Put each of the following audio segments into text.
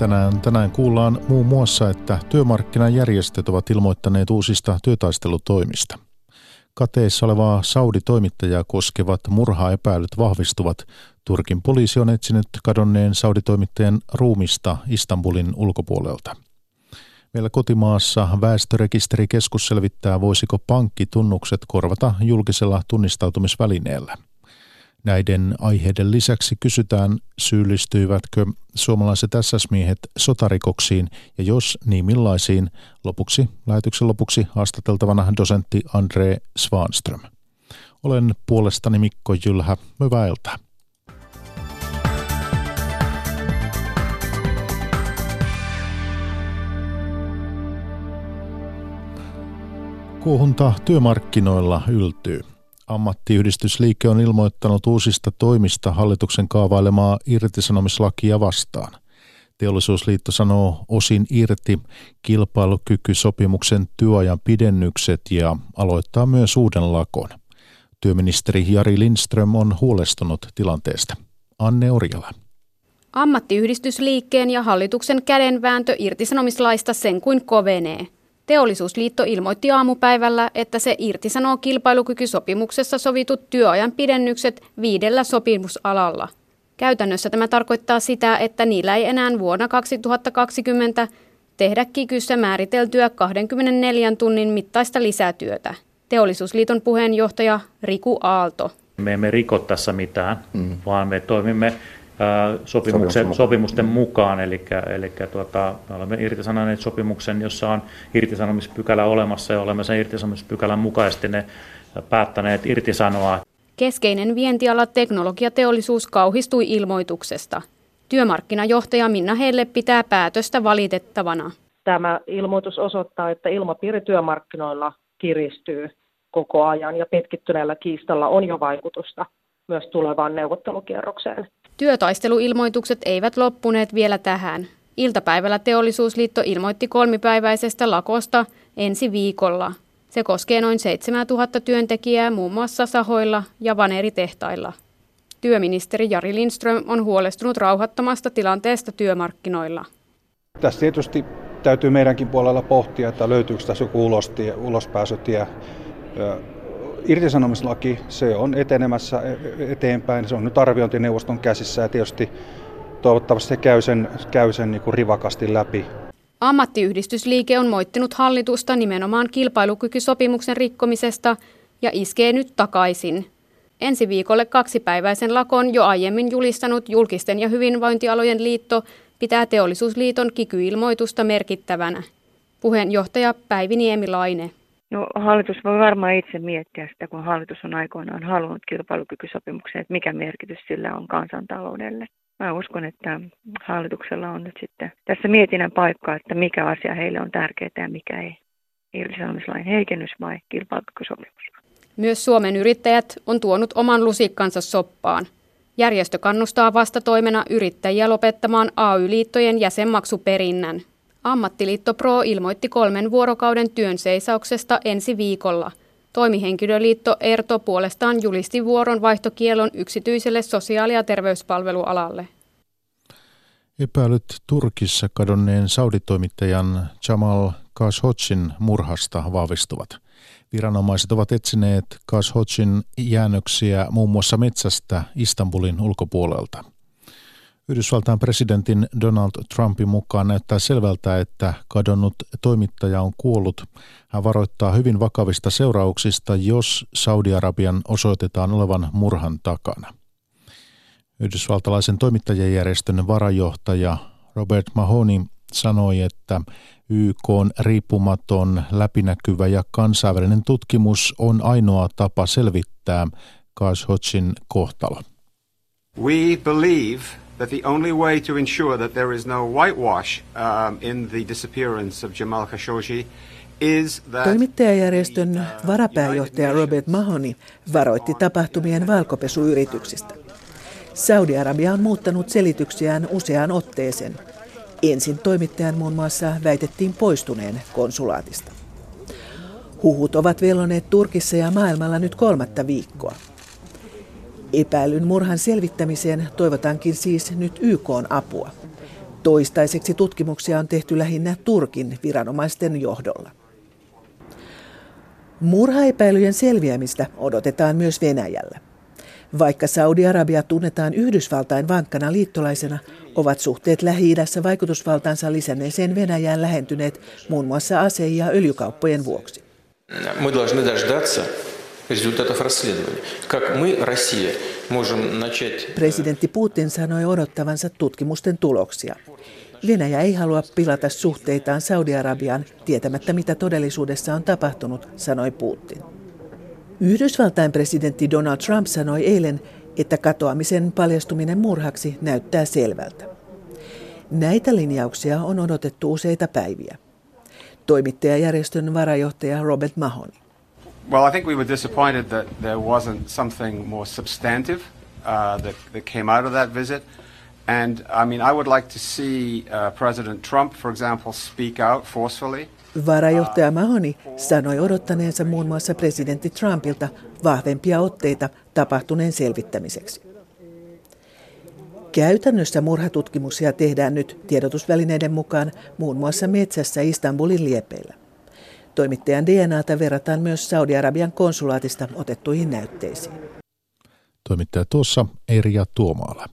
Tänään, tänään kuullaan muun muassa, että työmarkkinajärjestöt ovat ilmoittaneet uusista työtaistelutoimista. Kateissa olevaa Saudi-toimittajaa koskevat murhaepäilyt vahvistuvat. Turkin poliisi on etsinyt kadonneen Saudi-toimittajan ruumista Istanbulin ulkopuolelta. Meillä kotimaassa väestörekisterikeskus selvittää, voisiko pankkitunnukset korvata julkisella tunnistautumisvälineellä – Näiden aiheiden lisäksi kysytään, syyllistyivätkö suomalaiset SS-miehet sotarikoksiin ja jos niin millaisiin. Lopuksi, lähetyksen lopuksi haastateltavana dosentti Andre Svanström. Olen puolestani Mikko Jylhä. Hyvää iltaa. Kuohunta työmarkkinoilla yltyy. Ammattiyhdistysliike on ilmoittanut uusista toimista hallituksen kaavailemaa irtisanomislakia vastaan. Teollisuusliitto sanoo osin irti kilpailukykysopimuksen työajan pidennykset ja aloittaa myös uuden lakon. Työministeri Jari Lindström on huolestunut tilanteesta. Anne Orjala. Ammattiyhdistysliikkeen ja hallituksen kädenvääntö irtisanomislaista sen kuin kovenee – Teollisuusliitto ilmoitti aamupäivällä, että se irtisanoo kilpailukykysopimuksessa sovitut työajan pidennykset viidellä sopimusalalla. Käytännössä tämä tarkoittaa sitä, että niillä ei enää vuonna 2020 tehdä kikyssä määriteltyä 24 tunnin mittaista lisätyötä. Teollisuusliiton puheenjohtaja Riku Aalto. Me emme riko tässä mitään, mm. vaan me toimimme sopimuksen, sopimusten mukaan, eli, eli tuota, me olemme irtisanoneet sopimuksen, jossa on irtisanomispykälä olemassa ja olemme sen irtisanomispykälän mukaisesti ne päättäneet irtisanoa. Keskeinen vientiala teknologiateollisuus kauhistui ilmoituksesta. Työmarkkinajohtaja Minna Helle pitää päätöstä valitettavana. Tämä ilmoitus osoittaa, että ilmapiiri työmarkkinoilla kiristyy koko ajan ja pitkittyneellä kiistalla on jo vaikutusta myös tulevaan neuvottelukierrokseen. Työtaisteluilmoitukset eivät loppuneet vielä tähän. Iltapäivällä teollisuusliitto ilmoitti kolmipäiväisestä lakosta ensi viikolla. Se koskee noin 7000 työntekijää muun muassa sahoilla ja vaneritehtailla. Työministeri Jari Lindström on huolestunut rauhattomasta tilanteesta työmarkkinoilla. Tässä tietysti täytyy meidänkin puolella pohtia, että löytyykö tässä joku ulospääsytie irtisanomislaki, se on etenemässä e- eteenpäin. Se on nyt arviointineuvoston käsissä ja tietysti toivottavasti se käy sen, käy sen niin kuin rivakasti läpi. Ammattiyhdistysliike on moittinut hallitusta nimenomaan kilpailukykysopimuksen rikkomisesta ja iskee nyt takaisin. Ensi viikolle kaksipäiväisen lakon jo aiemmin julistanut julkisten ja hyvinvointialojen liitto pitää teollisuusliiton kikyilmoitusta merkittävänä. Puheenjohtaja Päivi Niemilaine. No hallitus voi varmaan itse miettiä sitä, kun hallitus on aikoinaan halunnut kilpailukykysopimuksen, että mikä merkitys sillä on kansantaloudelle. Mä uskon, että hallituksella on nyt sitten tässä mietinnän paikka, että mikä asia heille on tärkeää ja mikä ei. Irtisanomislain heikennys vai kilpailukykysopimus. Myös Suomen yrittäjät on tuonut oman lusikkansa soppaan. Järjestö kannustaa vastatoimena yrittäjiä lopettamaan AY-liittojen jäsenmaksuperinnän. Ammattiliitto Pro ilmoitti kolmen vuorokauden työn seisauksesta ensi viikolla. Toimihenkilöliitto ERTO puolestaan julisti vuoron vaihtokielon yksityiselle sosiaali- ja terveyspalvelualalle. Epäilyt Turkissa kadonneen sauditoimittajan Jamal Khashoggin murhasta vahvistuvat. Viranomaiset ovat etsineet Khashoggin jäännöksiä muun muassa metsästä Istanbulin ulkopuolelta. Yhdysvaltain presidentin Donald Trumpin mukaan näyttää selvältä, että kadonnut toimittaja on kuollut. Hän varoittaa hyvin vakavista seurauksista, jos Saudi-Arabian osoitetaan olevan murhan takana. Yhdysvaltalaisen toimittajajärjestön varajohtaja Robert Mahoney sanoi, että YK on riippumaton, läpinäkyvä ja kansainvälinen tutkimus on ainoa tapa selvittää Khashoggin kohtalo. We believe that the only way to ensure that there is no whitewash um, in the disappearance of Jamal Khashoggi Toimittajajärjestön varapääjohtaja Robert Mahoney varoitti tapahtumien valkopesuyrityksistä. Saudi-Arabia on muuttanut selityksiään useaan otteeseen. Ensin toimittajan muun muassa väitettiin poistuneen konsulaatista. Huhut ovat velloneet Turkissa ja maailmalla nyt kolmatta viikkoa. Epäilyn murhan selvittämiseen toivotankin siis nyt YK apua. Toistaiseksi tutkimuksia on tehty lähinnä Turkin viranomaisten johdolla. Murhaepäilyjen selviämistä odotetaan myös Venäjällä. Vaikka Saudi-Arabia tunnetaan Yhdysvaltain vankkana liittolaisena, ovat suhteet Lähi-idässä vaikutusvaltaansa lisänneeseen Venäjään lähentyneet muun muassa ase- ja öljykauppojen vuoksi. Мы должны дождаться результатов расследования. Как мы, Россия, можем начать... Presidentti Putin sanoi odottavansa tutkimusten tuloksia. Venäjä ei halua pilata suhteitaan Saudi-Arabiaan tietämättä, mitä todellisuudessa on tapahtunut, sanoi Putin. Yhdysvaltain presidentti Donald Trump sanoi eilen, että katoamisen paljastuminen murhaksi näyttää selvältä. Näitä linjauksia on odotettu useita päiviä. Toimittajajärjestön varajohtaja Robert Mahoney. Well, I think we were disappointed that there wasn't something more substantive uh, that, that came out of that visit. And I mean, I would like to see uh, President Trump, for example, speak out forcefully. Varajohtaja Mahoni sanoi odottaneensa muun muassa presidentti Trumpilta vahvempia otteita tapahtuneen selvittämiseksi. Käytännössä murhatutkimuksia tehdään nyt tiedotusvälineiden mukaan muun muassa metsässä Istanbulin liepeillä. Toimittajan DNAta verrataan myös Saudi-Arabian konsulaatista otettuihin näytteisiin. Toimittaja tuossa Erja Tuomaala.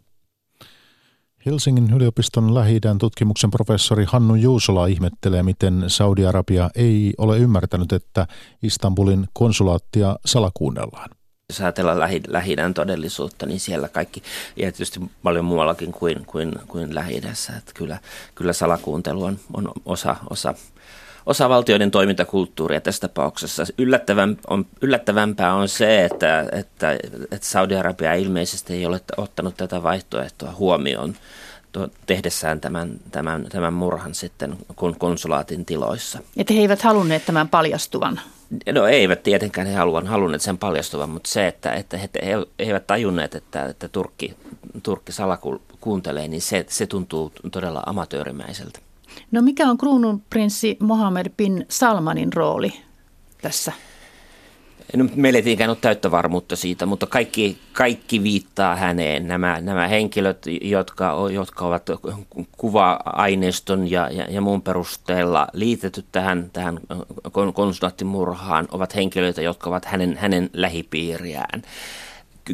Helsingin yliopiston lähi tutkimuksen professori Hannu Juusola ihmettelee, miten Saudi-Arabia ei ole ymmärtänyt, että Istanbulin konsulaattia salakuunnellaan. Jos ajatellaan lähi, lähi todellisuutta, niin siellä kaikki, ja tietysti paljon muuallakin kuin, kuin, kuin lähi että kyllä, kyllä salakuuntelu on, on osa, osa osa valtioiden toimintakulttuuria tässä tapauksessa. Yllättävän, on, yllättävämpää on se, että, että, että Saudi-Arabia ilmeisesti ei ole ottanut tätä vaihtoehtoa huomioon tehdessään tämän, tämän, tämän murhan sitten konsulaatin tiloissa. Että he eivät halunneet tämän paljastuvan? No eivät tietenkään he haluan, halunneet sen paljastuvan, mutta se, että, että he, he eivät tajunneet, että, että Turkki, Turkki salakuuntelee, niin se, se tuntuu todella amatöörimäiseltä. No mikä on kruununprinssi Mohammed bin Salmanin rooli tässä? No, meillä ei tietenkään ole täyttä varmuutta siitä, mutta kaikki, kaikki viittaa häneen. Nämä, nämä henkilöt, jotka, jotka ovat kuva-aineiston ja, ja, ja muun perusteella liitetty tähän, tähän konsulaattimurhaan, ovat henkilöitä, jotka ovat hänen, hänen lähipiiriään.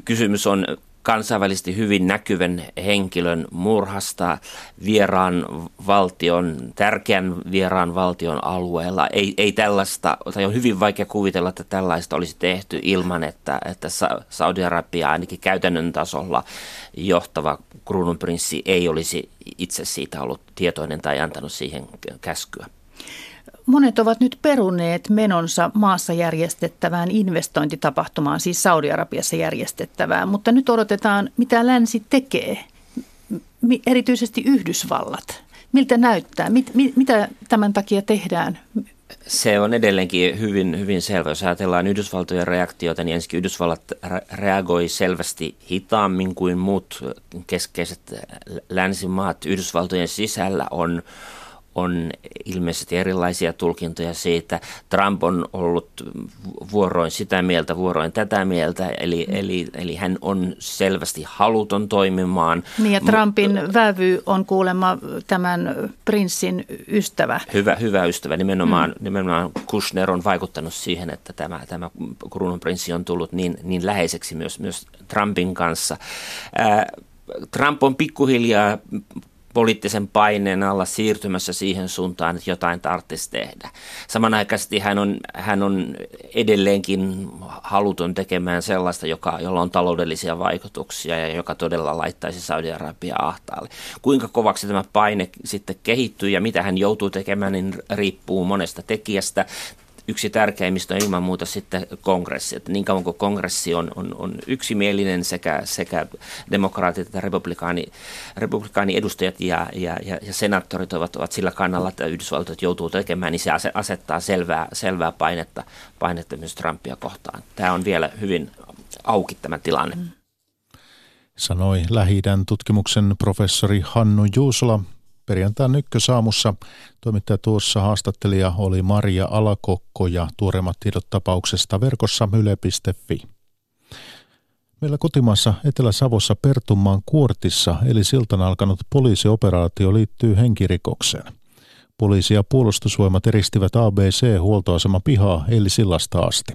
Kysymys on kansainvälisesti hyvin näkyvän henkilön murhasta vieraan valtion, tärkeän vieraan valtion alueella. Ei, ei tällaista, tai on hyvin vaikea kuvitella, että tällaista olisi tehty ilman, että, että Saudi-Arabia ainakin käytännön tasolla johtava kruununprinssi ei olisi itse siitä ollut tietoinen tai antanut siihen käskyä. Monet ovat nyt peruneet menonsa maassa järjestettävään investointitapahtumaan, siis Saudi-Arabiassa järjestettävään, mutta nyt odotetaan, mitä länsi tekee, erityisesti Yhdysvallat. Miltä näyttää? Mit, mit, mitä tämän takia tehdään? Se on edelleenkin hyvin, hyvin selvä. Jos ajatellaan Yhdysvaltojen reaktiota, niin ensinnäkin Yhdysvallat reagoi selvästi hitaammin kuin muut keskeiset länsimaat. Yhdysvaltojen sisällä on on ilmeisesti erilaisia tulkintoja siitä. Trump on ollut vuoroin sitä mieltä, vuoroin tätä mieltä, eli, mm. eli, eli hän on selvästi haluton toimimaan. Niin ja Trumpin M- vävy on kuulemma tämän prinssin ystävä. Hyvä, hyvä ystävä. Nimenomaan, mm. nimenomaan Kushner on vaikuttanut siihen, että tämä, tämä kruununprinssi on tullut niin, niin läheiseksi myös, myös Trumpin kanssa. Ää, Trump on pikkuhiljaa poliittisen paineen alla siirtymässä siihen suuntaan, että jotain tarvitsisi tehdä. Samanaikaisesti hän on, hän on edelleenkin haluton tekemään sellaista, joka, jolla on taloudellisia vaikutuksia ja joka todella laittaisi Saudi-Arabia ahtaalle. Kuinka kovaksi tämä paine sitten kehittyy ja mitä hän joutuu tekemään, niin riippuu monesta tekijästä yksi tärkeimmistä on ilman muuta sitten kongressi. Että niin kauan kuin kongressi on, on, on yksimielinen sekä, sekä demokraatit että republikaani, republikaani edustajat ja, ja, ja, ja senaattorit ovat, ovat sillä kannalla, että Yhdysvaltoit joutuu tekemään, niin se asettaa selvää, selvää painetta, painetta myös Trumpia kohtaan. Tämä on vielä hyvin auki tämä tilanne. Sanoi lähi tutkimuksen professori Hannu Juusola perjantain ykkösaamussa toimittaja tuossa haastattelija oli Maria Alakokko ja tuoreimmat tiedot tapauksesta verkossa yle.fi. Meillä kotimaassa Etelä-Savossa Pertunmaan Kuortissa eli siltan alkanut poliisioperaatio liittyy henkirikokseen. Poliisi ja puolustusvoimat eristivät ABC-huoltoasema pihaa eli sillasta asti.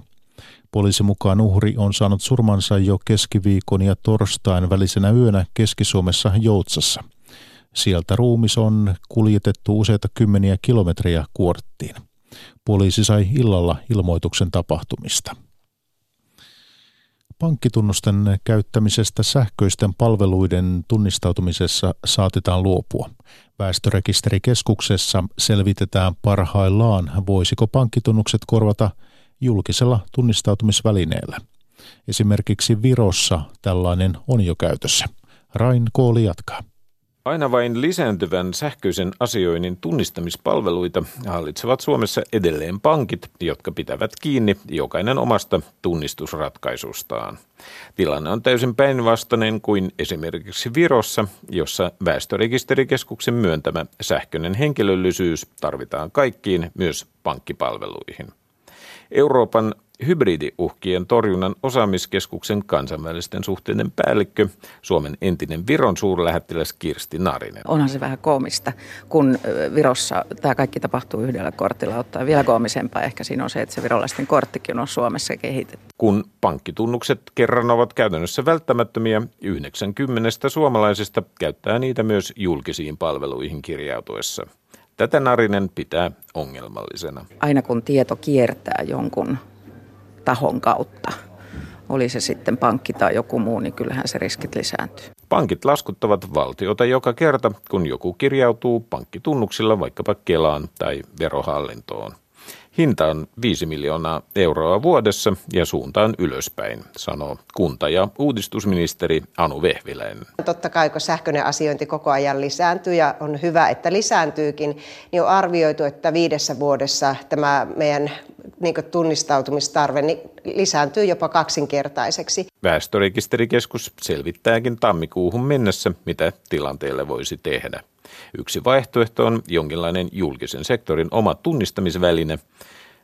Poliisi mukaan uhri on saanut surmansa jo keskiviikon ja torstain välisenä yönä Keski-Suomessa Joutsassa. Sieltä ruumis on kuljetettu useita kymmeniä kilometriä kuorttiin. Poliisi sai illalla ilmoituksen tapahtumista. Pankkitunnusten käyttämisestä sähköisten palveluiden tunnistautumisessa saatetaan luopua. Väestörekisterikeskuksessa selvitetään parhaillaan, voisiko pankkitunnukset korvata julkisella tunnistautumisvälineellä. Esimerkiksi Virossa tällainen on jo käytössä. Rain Kooli jatkaa. Aina vain lisääntyvän sähköisen asioinnin tunnistamispalveluita hallitsevat Suomessa edelleen pankit, jotka pitävät kiinni jokainen omasta tunnistusratkaisustaan. Tilanne on täysin päinvastainen kuin esimerkiksi Virossa, jossa väestörekisterikeskuksen myöntämä sähköinen henkilöllisyys tarvitaan kaikkiin, myös pankkipalveluihin. Euroopan hybridiuhkien torjunnan osaamiskeskuksen kansainvälisten suhteiden päällikkö, Suomen entinen Viron suurlähettiläs Kirsti Narinen. Onhan se vähän koomista, kun Virossa tämä kaikki tapahtuu yhdellä kortilla. Ottaa vielä koomisempaa ehkä siinä on se, että se virolaisten korttikin on Suomessa kehitetty. Kun pankkitunnukset kerran ovat käytännössä välttämättömiä, 90 suomalaisista käyttää niitä myös julkisiin palveluihin kirjautuessa. Tätä Narinen pitää ongelmallisena. Aina kun tieto kiertää jonkun tahon kautta, oli se sitten pankki tai joku muu, niin kyllähän se riskit lisääntyy. Pankit laskuttavat valtiota joka kerta, kun joku kirjautuu pankkitunnuksilla vaikkapa Kelaan tai verohallintoon. Hinta on 5 miljoonaa euroa vuodessa ja suuntaan ylöspäin, sanoo kunta- ja uudistusministeri Anu Vehviläinen. Totta kai, kun sähköinen asiointi koko ajan lisääntyy ja on hyvä, että lisääntyykin, niin on arvioitu, että viidessä vuodessa tämä meidän niin tunnistautumistarve niin lisääntyy jopa kaksinkertaiseksi. Väestörekisterikeskus selvittääkin tammikuuhun mennessä, mitä tilanteelle voisi tehdä. Yksi vaihtoehto on jonkinlainen julkisen sektorin oma tunnistamisväline,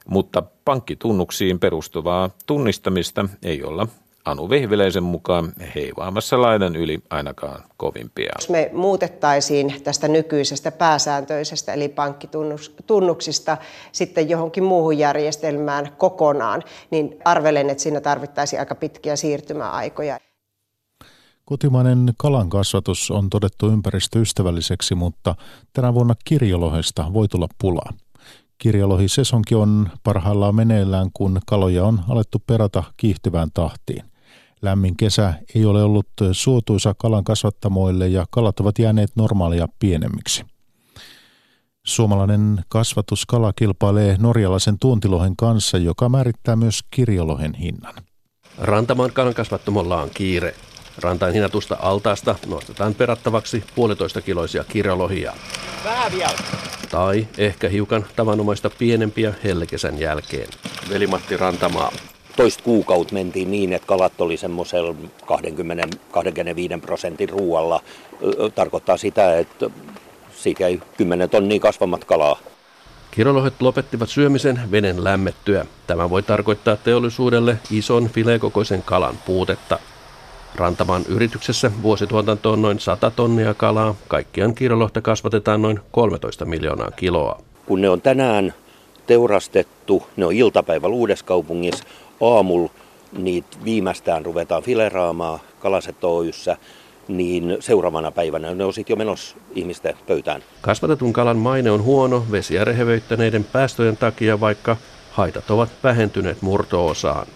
mutta pankkitunnuksiin perustuvaa tunnistamista ei olla Anu Vehviläisen mukaan heivaamassa laidan yli ainakaan kovimpia. Jos me muutettaisiin tästä nykyisestä pääsääntöisestä eli pankkitunnuksista sitten johonkin muuhun järjestelmään kokonaan, niin arvelen, että siinä tarvittaisiin aika pitkiä siirtymäaikoja. Kotimainen kalan kasvatus on todettu ympäristöystävälliseksi, mutta tänä vuonna kirjolohesta voi tulla pulaa. Kirjolohi-sesonki on parhaillaan meneillään, kun kaloja on alettu perata kiihtyvään tahtiin. Lämmin kesä ei ole ollut suotuisa kalan kasvattamoille ja kalat ovat jääneet normaalia pienemmiksi. Suomalainen kasvatuskala kilpailee norjalaisen tuontilohen kanssa, joka määrittää myös kirjolohen hinnan. Rantamaan kalan kasvattamolla on kiire. Rantain hinatusta altaasta nostetaan perattavaksi puolitoista kiloisia kirjolohia. Vähän vielä. Tai ehkä hiukan tavanomaista pienempiä hellekesän jälkeen. Veli-Matti Rantamaa, toista kuukautta mentiin niin, että kalat oli semmoisella 20-25 prosentin ruualla. Tarkoittaa sitä, että siitä jäi 10 tonnia kasvamat kalaa. Kirolohet lopettivat syömisen veden lämmettyä. Tämä voi tarkoittaa teollisuudelle ison filekokoisen kalan puutetta. Rantamaan yrityksessä vuosituotanto on noin 100 tonnia kalaa. Kaikkiaan kirolohta kasvatetaan noin 13 miljoonaa kiloa. Kun ne on tänään teurastettu, ne on iltapäivä Uudessaupungissa, aamulla niitä viimeistään ruvetaan fileraamaan Kalaset Oyssä, niin seuraavana päivänä ne on sitten jo menossa ihmisten pöytään. Kasvatetun kalan maine on huono vesiä rehevöittäneiden päästöjen takia, vaikka haitat ovat vähentyneet murtoosaan.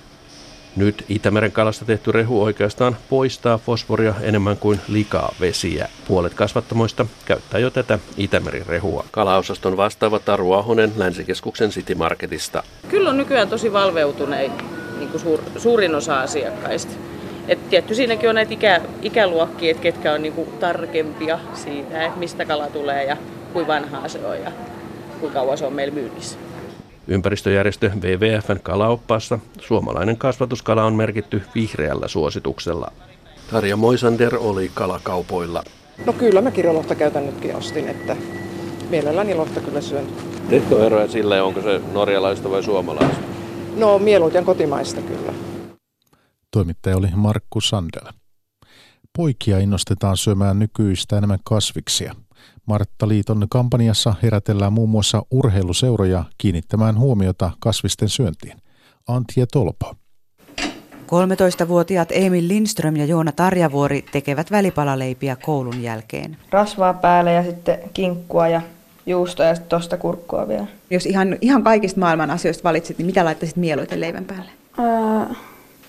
Nyt Itämeren kalasta tehty rehu oikeastaan poistaa fosforia enemmän kuin likaa vesiä. Puolet kasvattamoista käyttää jo tätä Itämerin rehua. Kalaosaston vastaava Taru Ahonen Länsikeskuksen City Marketista. Kyllä on nykyään tosi valveutuneet niin suur, suurin osa asiakkaista. Et tietty siinäkin on näitä ikä, ikäluokkia, että ketkä on niin kuin tarkempia siitä, että mistä kala tulee ja kuinka vanhaa se on ja kuinka kauan se on meillä myynnissä. Ympäristöjärjestö WWFn kalaoppaassa suomalainen kasvatuskala on merkitty vihreällä suosituksella. Tarja Moisander oli kalakaupoilla. No kyllä mä kirjolohta käytän nytkin ostin, että mielelläni lohta kyllä syön. Teetkö eroja sille, onko se norjalaista vai suomalaista? No mieluiten kotimaista kyllä. Toimittaja oli Markku Sandel. Poikia innostetaan syömään nykyistä enemmän kasviksia. Martta Liiton kampanjassa herätellään muun muassa urheiluseuroja kiinnittämään huomiota kasvisten syöntiin. Antje Tolpo. 13-vuotiaat Emil Lindström ja Joona Tarjavuori tekevät välipalaleipiä koulun jälkeen. Rasvaa päälle ja sitten kinkkua ja juustoa ja sitten tosta kurkkua vielä. Jos ihan, ihan kaikista maailman asioista valitsit, niin mitä laittaisit mieluiten leivän päälle? Öö,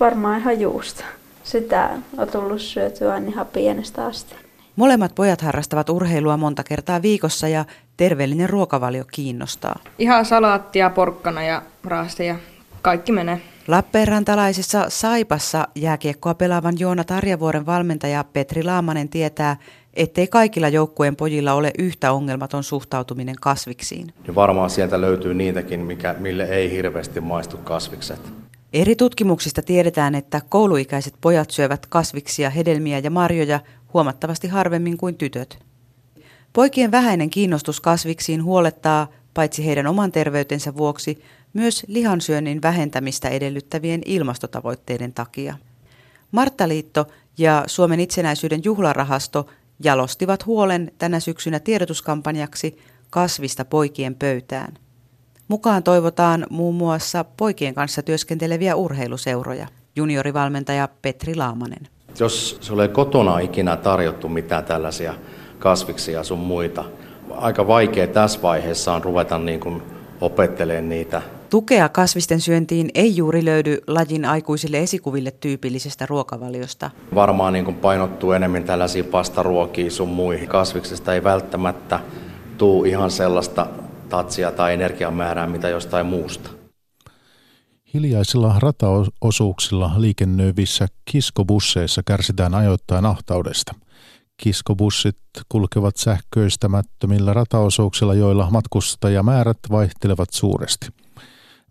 varmaan ihan juusta. Sitä on tullut syötyä ihan pienestä asti. Molemmat pojat harrastavat urheilua monta kertaa viikossa ja terveellinen ruokavalio kiinnostaa. Ihan salaattia, porkkana ja raasti ja kaikki menee. Lappeenrantalaisessa Saipassa jääkiekkoa pelaavan Joona Tarjavuoren valmentaja Petri Laamanen tietää, ettei kaikilla joukkueen pojilla ole yhtä ongelmaton suhtautuminen kasviksiin. Ja varmaan sieltä löytyy niitäkin, mikä, mille ei hirveästi maistu kasvikset. Eri tutkimuksista tiedetään, että kouluikäiset pojat syövät kasviksia, hedelmiä ja marjoja huomattavasti harvemmin kuin tytöt. Poikien vähäinen kiinnostus kasviksiin huolettaa, paitsi heidän oman terveytensä vuoksi, myös lihansyönnin vähentämistä edellyttävien ilmastotavoitteiden takia. Marttaliitto ja Suomen itsenäisyyden juhlarahasto jalostivat huolen tänä syksynä tiedotuskampanjaksi kasvista poikien pöytään. Mukaan toivotaan muun muassa poikien kanssa työskenteleviä urheiluseuroja. Juniorivalmentaja Petri Laamanen. Jos sulle ei kotona ikinä tarjottu mitään tällaisia kasviksia sun muita, aika vaikea tässä vaiheessa on ruveta niin kuin opettelemaan niitä. Tukea kasvisten syöntiin ei juuri löydy lajin aikuisille esikuville tyypillisestä ruokavaliosta. Varmaan niin kuin painottuu enemmän tällaisia pastaruokia sun muihin. Kasviksesta ei välttämättä tuu ihan sellaista tatsia tai energiamäärää, mitä jostain muusta. Hiljaisilla rataosuuksilla liikennöivissä kiskobusseissa kärsitään ajoittain ahtaudesta. Kiskobussit kulkevat sähköistämättömillä rataosuuksilla, joilla matkustajamäärät vaihtelevat suuresti.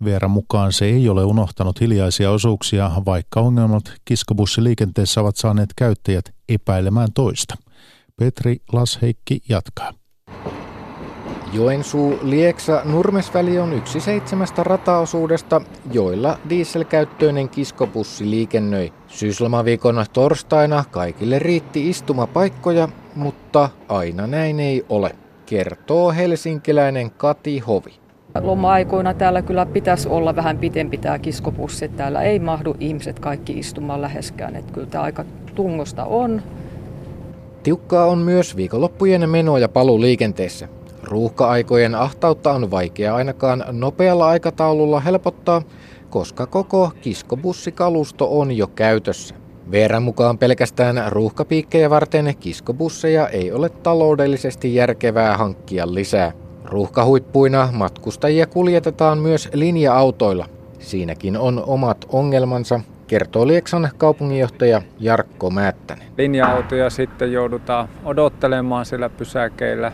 Veera mukaan se ei ole unohtanut hiljaisia osuuksia, vaikka ongelmat kiskobussiliikenteessä ovat saaneet käyttäjät epäilemään toista. Petri Lasheikki jatkaa. Joensuu, Lieksa, Nurmesväli on yksi seitsemästä rataosuudesta, joilla dieselkäyttöinen kiskobussi liikennöi. Syyslomaviikon torstaina kaikille riitti istumapaikkoja, mutta aina näin ei ole, kertoo helsinkiläinen Kati Hovi. Loma-aikoina täällä kyllä pitäisi olla vähän pitempi tämä kiskopussi. Täällä ei mahdu ihmiset kaikki istumaan läheskään. Että kyllä tämä aika tungosta on. Tiukkaa on myös viikonloppujen meno- ja paluliikenteessä. Ruuhka-aikojen ahtautta on vaikea ainakaan nopealla aikataululla helpottaa, koska koko kiskobussikalusto on jo käytössä. Verran mukaan pelkästään ruuhkapiikkejä varten kiskobusseja ei ole taloudellisesti järkevää hankkia lisää. Ruuhkahuippuina matkustajia kuljetetaan myös linja-autoilla. Siinäkin on omat ongelmansa, kertoo Lieksan kaupunginjohtaja Jarkko Määttänen. Linja-autoja sitten joudutaan odottelemaan sillä pysäkeillä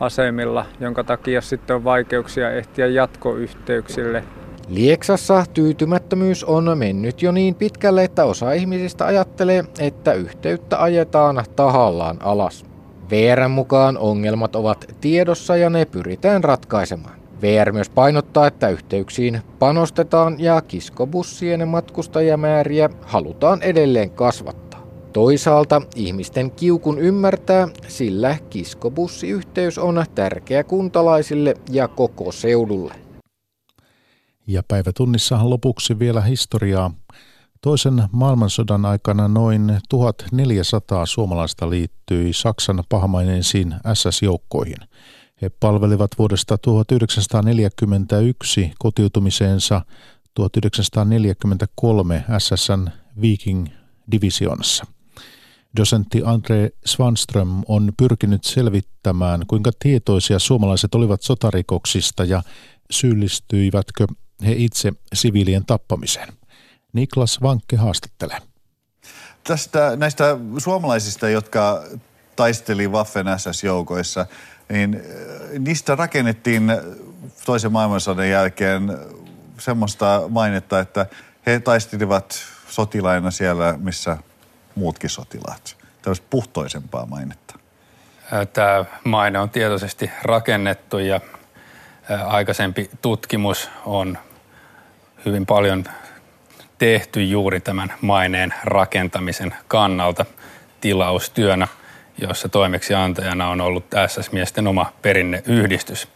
asemilla, jonka takia sitten on vaikeuksia ehtiä jatkoyhteyksille. Lieksassa tyytymättömyys on mennyt jo niin pitkälle, että osa ihmisistä ajattelee, että yhteyttä ajetaan tahallaan alas. VR mukaan ongelmat ovat tiedossa ja ne pyritään ratkaisemaan. VR myös painottaa, että yhteyksiin panostetaan ja kiskobussien matkustajamääriä halutaan edelleen kasvattaa. Toisaalta ihmisten kiukun ymmärtää, sillä kiskobussiyhteys on tärkeä kuntalaisille ja koko seudulle. Ja päivätunnissa lopuksi vielä historiaa. Toisen maailmansodan aikana noin 1400 suomalaista liittyi Saksan pahamaineisiin SS-joukkoihin. He palvelivat vuodesta 1941 kotiutumiseensa 1943 SSN Viking-divisioonassa. Dosentti Andre Svanström on pyrkinyt selvittämään, kuinka tietoisia suomalaiset olivat sotarikoksista ja syyllistyivätkö he itse siviilien tappamiseen. Niklas Vankke haastattelee. Tästä, näistä suomalaisista, jotka taisteli Waffen SS-joukoissa, niin äh, niistä rakennettiin toisen maailmansodan jälkeen semmoista mainetta, että he taistelivat sotilaina siellä, missä muutkin sotilaat. Tällaista puhtoisempaa mainetta. Tämä maine on tietoisesti rakennettu ja aikaisempi tutkimus on hyvin paljon tehty juuri tämän maineen rakentamisen kannalta tilaustyönä, jossa toimeksiantajana on ollut SS-miesten oma perinneyhdistys.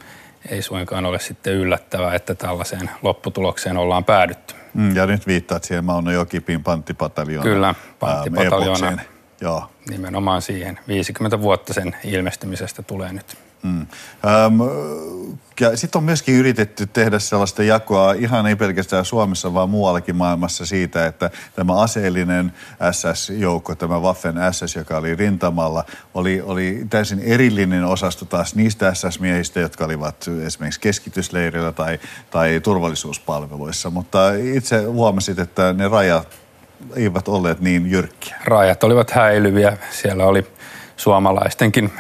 Ei suinkaan ole sitten yllättävää, että tällaiseen lopputulokseen ollaan päädytty. Mm, ja nyt viittaat siihen Mauno Jokipin panttipataljoona. Kyllä, panttipataljoona. Joo. Nimenomaan siihen. 50 vuotta sen ilmestymisestä tulee nyt. Mm. Ähm, sitten on myöskin yritetty tehdä sellaista jakoa ihan ei pelkästään Suomessa, vaan muuallakin maailmassa siitä, että tämä aseellinen SS-joukko, tämä Waffen SS, joka oli rintamalla, oli, oli täysin erillinen osasto taas niistä SS-miehistä, jotka olivat esimerkiksi keskitysleirillä tai, tai turvallisuuspalveluissa. Mutta itse huomasit, että ne rajat eivät olleet niin jyrkkiä. Rajat olivat häilyviä. Siellä oli suomalaistenkin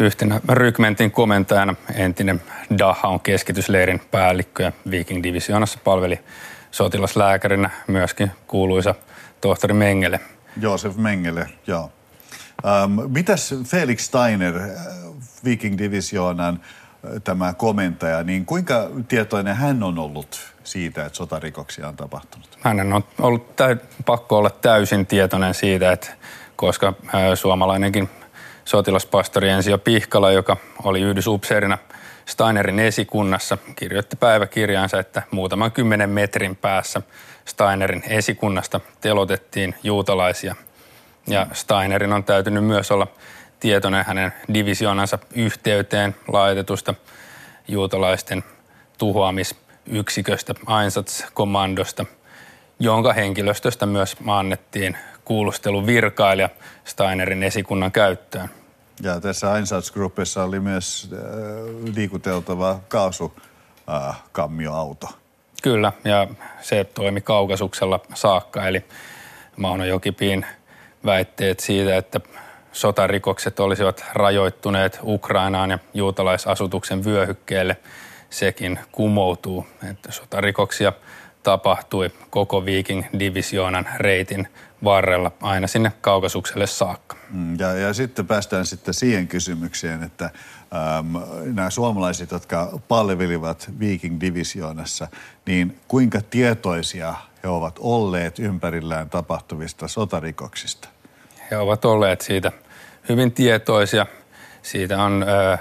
yhtenä rykmentin komentajana entinen Dachau keskitysleirin päällikkö ja Viking Divisionassa palveli sotilaslääkärinä myöskin kuuluisa tohtori Mengele. Joosef Mengele, joo. Ähm, mitäs Felix Steiner, äh, Viking Divisionan äh, tämä komentaja, niin kuinka tietoinen hän on ollut siitä, että sotarikoksia on tapahtunut? Hänen on ollut täy- pakko olla täysin tietoinen siitä, että koska äh, suomalainenkin sotilaspastori Ensio Pihkala, joka oli yhdysupseerina Steinerin esikunnassa, kirjoitti päiväkirjaansa, että muutaman kymmenen metrin päässä Steinerin esikunnasta telotettiin juutalaisia. Ja Steinerin on täytynyt myös olla tietoinen hänen divisionansa yhteyteen laitetusta juutalaisten tuhoamisyksiköstä, Einsatzkommandosta, jonka henkilöstöstä myös annettiin kuulusteluvirkailja Steinerin esikunnan käyttöön. Ja tässä Einsatzgruppissa oli myös äh, liikuteltava kaasukammioauto. Äh, Kyllä, ja se toimi kaukasuksella saakka, eli Mauno Jokipiin väitteet siitä, että sotarikokset olisivat rajoittuneet Ukrainaan ja juutalaisasutuksen vyöhykkeelle, sekin kumoutuu. Että sotarikoksia tapahtui koko Viking-divisioonan reitin varrella aina sinne kaukasukselle saakka. Mm, ja, ja sitten päästään sitten siihen kysymykseen, että äm, nämä suomalaiset, jotka palvelivat Viking-divisioonassa, niin kuinka tietoisia he ovat olleet ympärillään tapahtuvista sotarikoksista? He ovat olleet siitä hyvin tietoisia. Siitä on ö,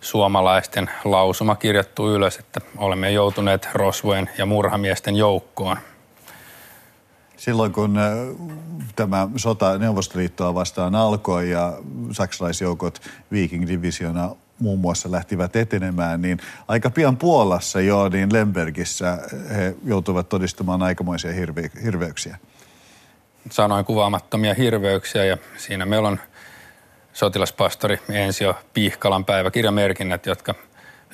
suomalaisten lausuma kirjattu ylös, että olemme joutuneet rosvojen ja murhamiesten joukkoon – Silloin kun äh, tämä sota Neuvostoliittoa vastaan alkoi ja saksalaisjoukot Viking Divisiona muun muassa lähtivät etenemään, niin aika pian Puolassa jo, niin Lembergissä he joutuivat todistamaan aikamoisia hirve- hirveyksiä. Sanoin kuvaamattomia hirveyksiä ja siinä meillä on sotilaspastori Ensio Pihkalan päiväkirjamerkinnät, jotka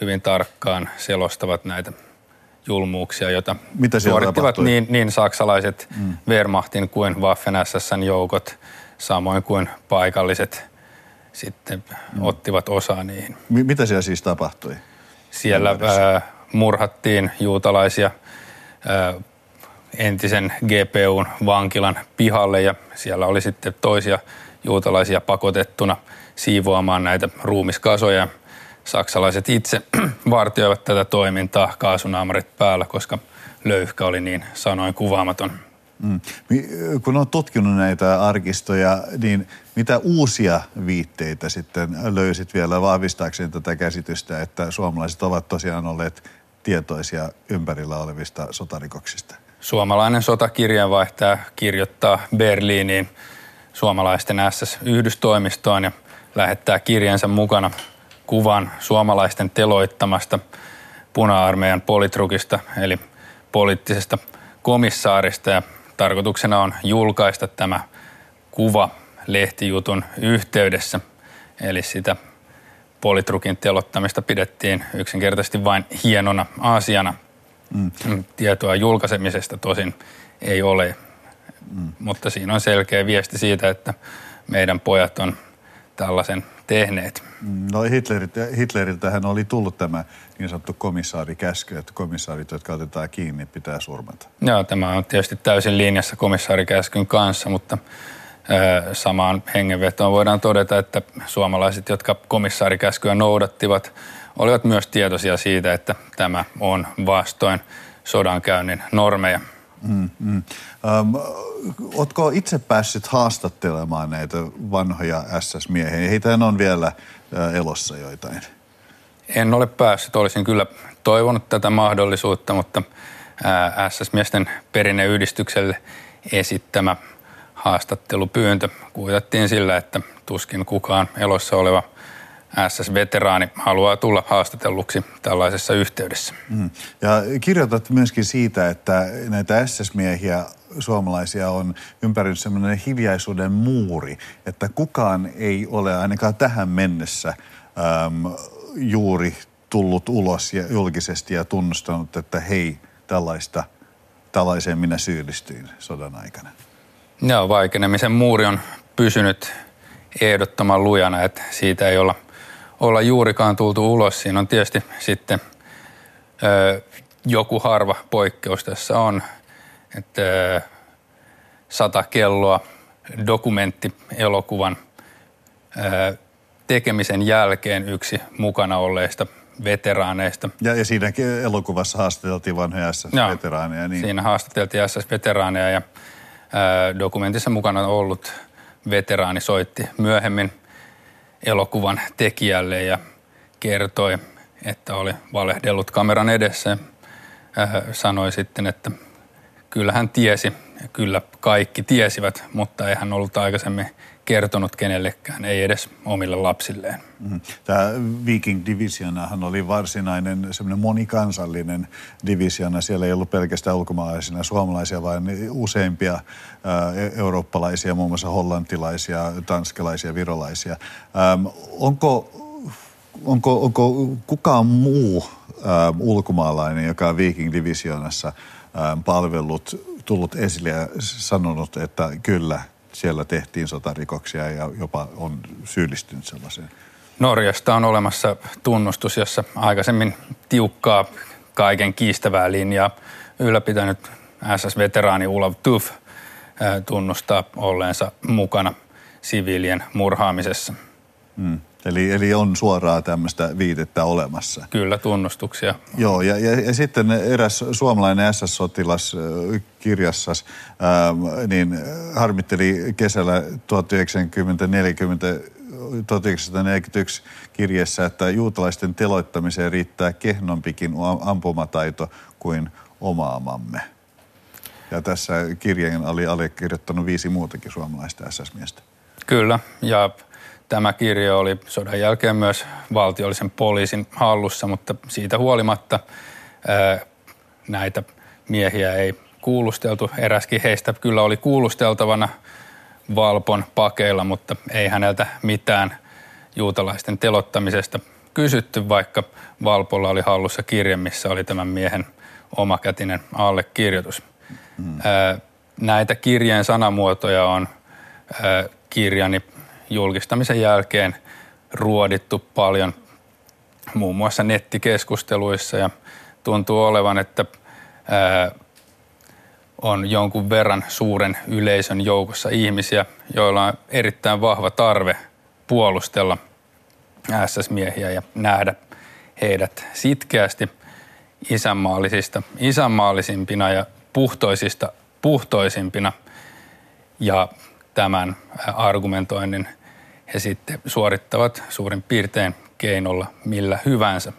hyvin tarkkaan selostavat näitä julmuuksia, joita Mitä suorittivat niin, niin saksalaiset mm. Wehrmachtin kuin Waffen-SSn joukot, samoin kuin paikalliset sitten mm. ottivat osaa niihin. M- mitä siellä siis tapahtui? Siellä äh, murhattiin juutalaisia äh, entisen GPUn vankilan pihalle ja siellä oli sitten toisia juutalaisia pakotettuna siivoamaan näitä ruumiskasoja – saksalaiset itse vartioivat tätä toimintaa kaasunaamarit päällä, koska löyhkä oli niin sanoin kuvaamaton. Mm. Kun olet tutkinut näitä arkistoja, niin mitä uusia viitteitä sitten löysit vielä vahvistaakseen tätä käsitystä, että suomalaiset ovat tosiaan olleet tietoisia ympärillä olevista sotarikoksista? Suomalainen sotakirjeenvaihtaja kirjoittaa Berliiniin suomalaisten SS-yhdystoimistoon ja lähettää kirjansa mukana kuvan suomalaisten teloittamasta puna-armeijan politrukista, eli poliittisesta komissaarista. Ja tarkoituksena on julkaista tämä kuva lehtijutun yhteydessä. Eli sitä politrukin telottamista pidettiin yksinkertaisesti vain hienona asiana. Mm. Tietoa julkaisemisesta tosin ei ole, mm. mutta siinä on selkeä viesti siitä, että meidän pojat on tällaisen tehneet. No Hitleriltä, Hitleriltähän oli tullut tämä niin sanottu komissaarikäsky, että komissaarit, jotka otetaan kiinni, pitää surmata. Joo, tämä on tietysti täysin linjassa komissaarikäskyn kanssa, mutta samaan hengenvetoon voidaan todeta, että suomalaiset, jotka komissaarikäskyä noudattivat, olivat myös tietoisia siitä, että tämä on vastoin sodankäynnin normeja. Mm, mm. Um, ootko itse päässyt haastattelemaan näitä vanhoja SS-miehiä? Heitä on vielä uh, elossa joitain. En ole päässyt. Olisin kyllä toivonut tätä mahdollisuutta, mutta SS-miesten perinneyhdistykselle esittämä haastattelupyyntö kuitattiin sillä, että tuskin kukaan elossa oleva SS-veteraani haluaa tulla haastatelluksi tällaisessa yhteydessä. Mm. Ja kirjoitat myöskin siitä, että näitä SS-miehiä suomalaisia on ympärinyt sellainen hiljaisuuden muuri, että kukaan ei ole ainakaan tähän mennessä äm, juuri tullut ulos ja julkisesti ja tunnustanut, että hei, tällaista, tällaiseen minä syyllistyin sodan aikana. Joo, vaikenemisen muuri on pysynyt ehdottoman lujana, että siitä ei olla, olla juurikaan tultu ulos. Siinä on tietysti sitten ö, joku harva poikkeus tässä on, että ö, sata kelloa dokumenttielokuvan ö, tekemisen jälkeen yksi mukana olleista veteraaneista. Ja, ja siinä elokuvassa haastateltiin vanhoja SS-veteraaneja. Niin. Siinä haastateltiin SS-veteraaneja ja ää, dokumentissa mukana ollut veteraani soitti myöhemmin elokuvan tekijälle ja kertoi, että oli valehdellut kameran edessä. Ää, sanoi sitten, että kyllä hän tiesi kyllä kaikki tiesivät, mutta ei hän ollut aikaisemmin kertonut kenellekään, ei edes omille lapsilleen. Mm-hmm. Tämä Viking Divisionahan oli varsinainen semmoinen monikansallinen divisiona. Siellä ei ollut pelkästään ulkomaalaisina suomalaisia, vaan useimpia e-, eurooppalaisia, muun muassa hollantilaisia, tanskalaisia, virolaisia. Onko, onko, onko kukaan muu ulkomaalainen, joka on Viking Divisionassa palvellut, tullut esille ja sanonut, että kyllä – siellä tehtiin sotarikoksia ja jopa on syyllistynyt sellaiseen. Norjasta on olemassa tunnustus, jossa aikaisemmin tiukkaa kaiken kiistävää linjaa ylläpitänyt SS-veteraani Olav Tuff tunnustaa olleensa mukana siviilien murhaamisessa. Hmm. Eli, eli on suoraa tämmöistä viitettä olemassa. Kyllä, tunnustuksia. Joo, ja, ja, ja sitten eräs suomalainen SS-sotilas kirjassa ähm, niin harmitteli kesällä 1940 1941 kirjassa, että juutalaisten teloittamiseen riittää kehnompikin ampumataito kuin omaamamme. Ja tässä kirjeen oli allekirjoittanut viisi muutakin suomalaista SS-miestä. Kyllä, ja Tämä kirjo oli sodan jälkeen myös valtiollisen poliisin hallussa, mutta siitä huolimatta ää, näitä miehiä ei kuulusteltu. Eräskin heistä kyllä oli kuulusteltavana Valpon pakeilla, mutta ei häneltä mitään juutalaisten telottamisesta kysytty, vaikka Valpolla oli hallussa kirje, missä oli tämän miehen omakätinen allekirjoitus. Mm. näitä kirjeen sanamuotoja on kirjani julkistamisen jälkeen ruodittu paljon muun muassa nettikeskusteluissa ja tuntuu olevan, että ää, on jonkun verran suuren yleisön joukossa ihmisiä, joilla on erittäin vahva tarve puolustella SS-miehiä ja nähdä heidät sitkeästi isänmaallisista, isänmaallisimpina ja puhtoisista puhtoisimpina. Ja tämän argumentoinnin he sitten suorittavat suurin piirtein keinolla millä hyvänsä.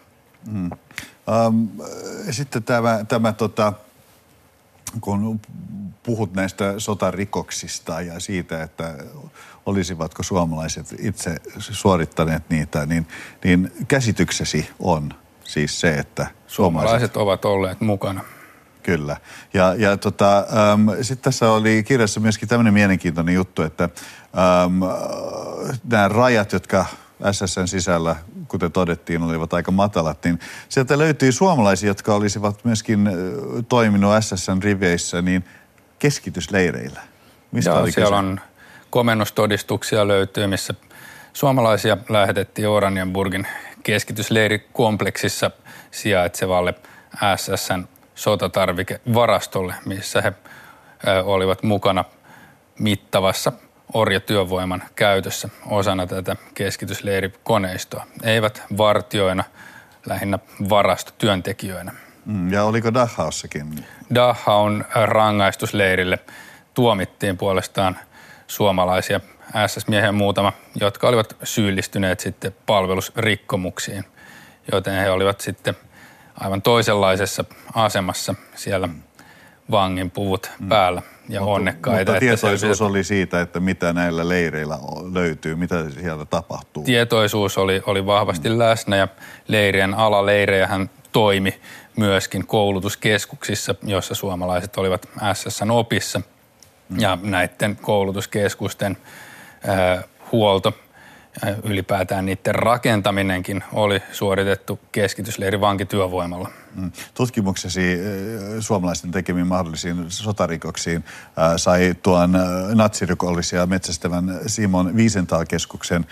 Mm. Um, sitten tämä, tämä tota, kun puhut näistä sotarikoksista ja siitä, että olisivatko suomalaiset itse suorittaneet niitä, niin, niin käsityksesi on siis se, että suomalaiset, suomalaiset ovat olleet mukana. Kyllä. Ja, ja tota, ähm, sitten tässä oli kirjassa myöskin tämmöinen mielenkiintoinen juttu, että ähm, nämä rajat, jotka SSN sisällä, kuten todettiin, olivat aika matalat, niin sieltä löytyy suomalaisia, jotka olisivat myöskin äh, toiminut SSN riveissä niin keskitysleireillä. Mistä Joo, oli siellä kyse? on komennustodistuksia löytyy, missä suomalaisia lähetettiin Oranienburgin keskitysleirikompleksissa sijaitsevalle SSN sotatarvikevarastolle, missä he olivat mukana mittavassa orjatyövoiman käytössä osana tätä keskitysleirikoneistoa. Eivät vartioina, lähinnä varastotyöntekijöinä. Mm, ja oliko Dachaussakin? Dachaun rangaistusleirille tuomittiin puolestaan suomalaisia SS-miehen muutama, jotka olivat syyllistyneet sitten palvelusrikkomuksiin, joten he olivat sitten aivan toisenlaisessa asemassa siellä vanginpuvut mm. päällä ja mutta, onnekkaita. Mutta tietoisuus oli siitä, että mitä näillä leireillä löytyy, mitä sieltä tapahtuu. Tietoisuus oli, oli vahvasti mm. läsnä ja leirien alaleirejähän toimi myöskin koulutuskeskuksissa, joissa suomalaiset olivat SSN opissa. Mm. Ja näiden koulutuskeskusten äh, huolto – ylipäätään niiden rakentaminenkin oli suoritettu keskitysleirin vankityövoimalla. Mm. Tutkimuksesi suomalaisten tekemiin mahdollisiin sotarikoksiin sai tuon natsirikollisia metsästävän Simon Wiesenthal-keskuksen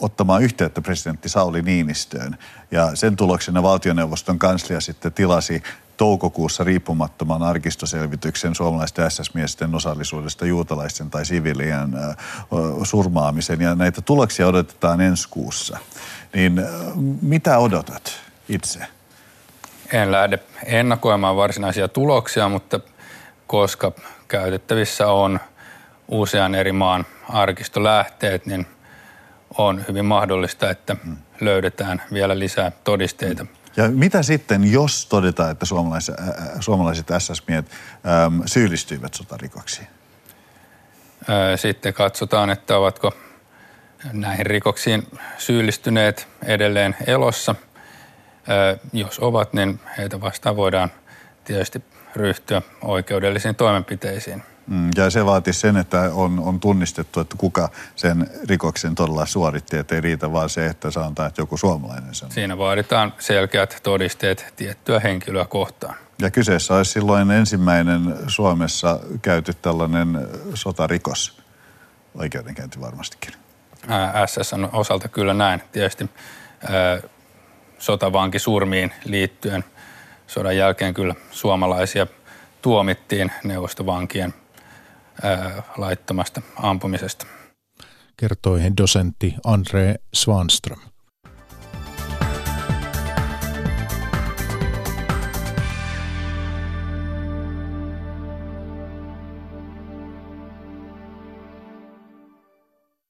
ottamaan yhteyttä presidentti Sauli Niinistöön. Ja sen tuloksena valtioneuvoston kanslia sitten tilasi toukokuussa riippumattoman arkistoselvityksen suomalaisten SS-miesten osallisuudesta juutalaisten tai siviilien surmaamisen. Ja näitä tuloksia odotetaan ensi kuussa. Niin mitä odotat itse? En lähde ennakoimaan varsinaisia tuloksia, mutta koska käytettävissä on usean eri maan arkistolähteet, niin on hyvin mahdollista, että mm. löydetään vielä lisää todisteita. Ja mitä sitten, jos todetaan, että suomalaiset, suomalaiset SS-miehet syyllistyivät sotarikoksiin? Sitten katsotaan, että ovatko näihin rikoksiin syyllistyneet edelleen elossa. Jos ovat, niin heitä vastaan voidaan tietysti ryhtyä oikeudellisiin toimenpiteisiin. Mm, ja se vaatii sen, että on, on tunnistettu, että kuka sen rikoksen todella suoritti, että ei riitä vaan se, että sanotaan, että joku suomalainen sen. Siinä vaaditaan selkeät todisteet tiettyä henkilöä kohtaan. Ja kyseessä olisi silloin ensimmäinen Suomessa käyty tällainen sotarikos, oikeudenkäynti varmastikin. SSN osalta kyllä näin. Tietysti sotavankisurmiin liittyen sodan jälkeen kyllä suomalaisia tuomittiin neuvostovankien laittomasta ampumisesta. Kertoi dosentti Andre Svanström.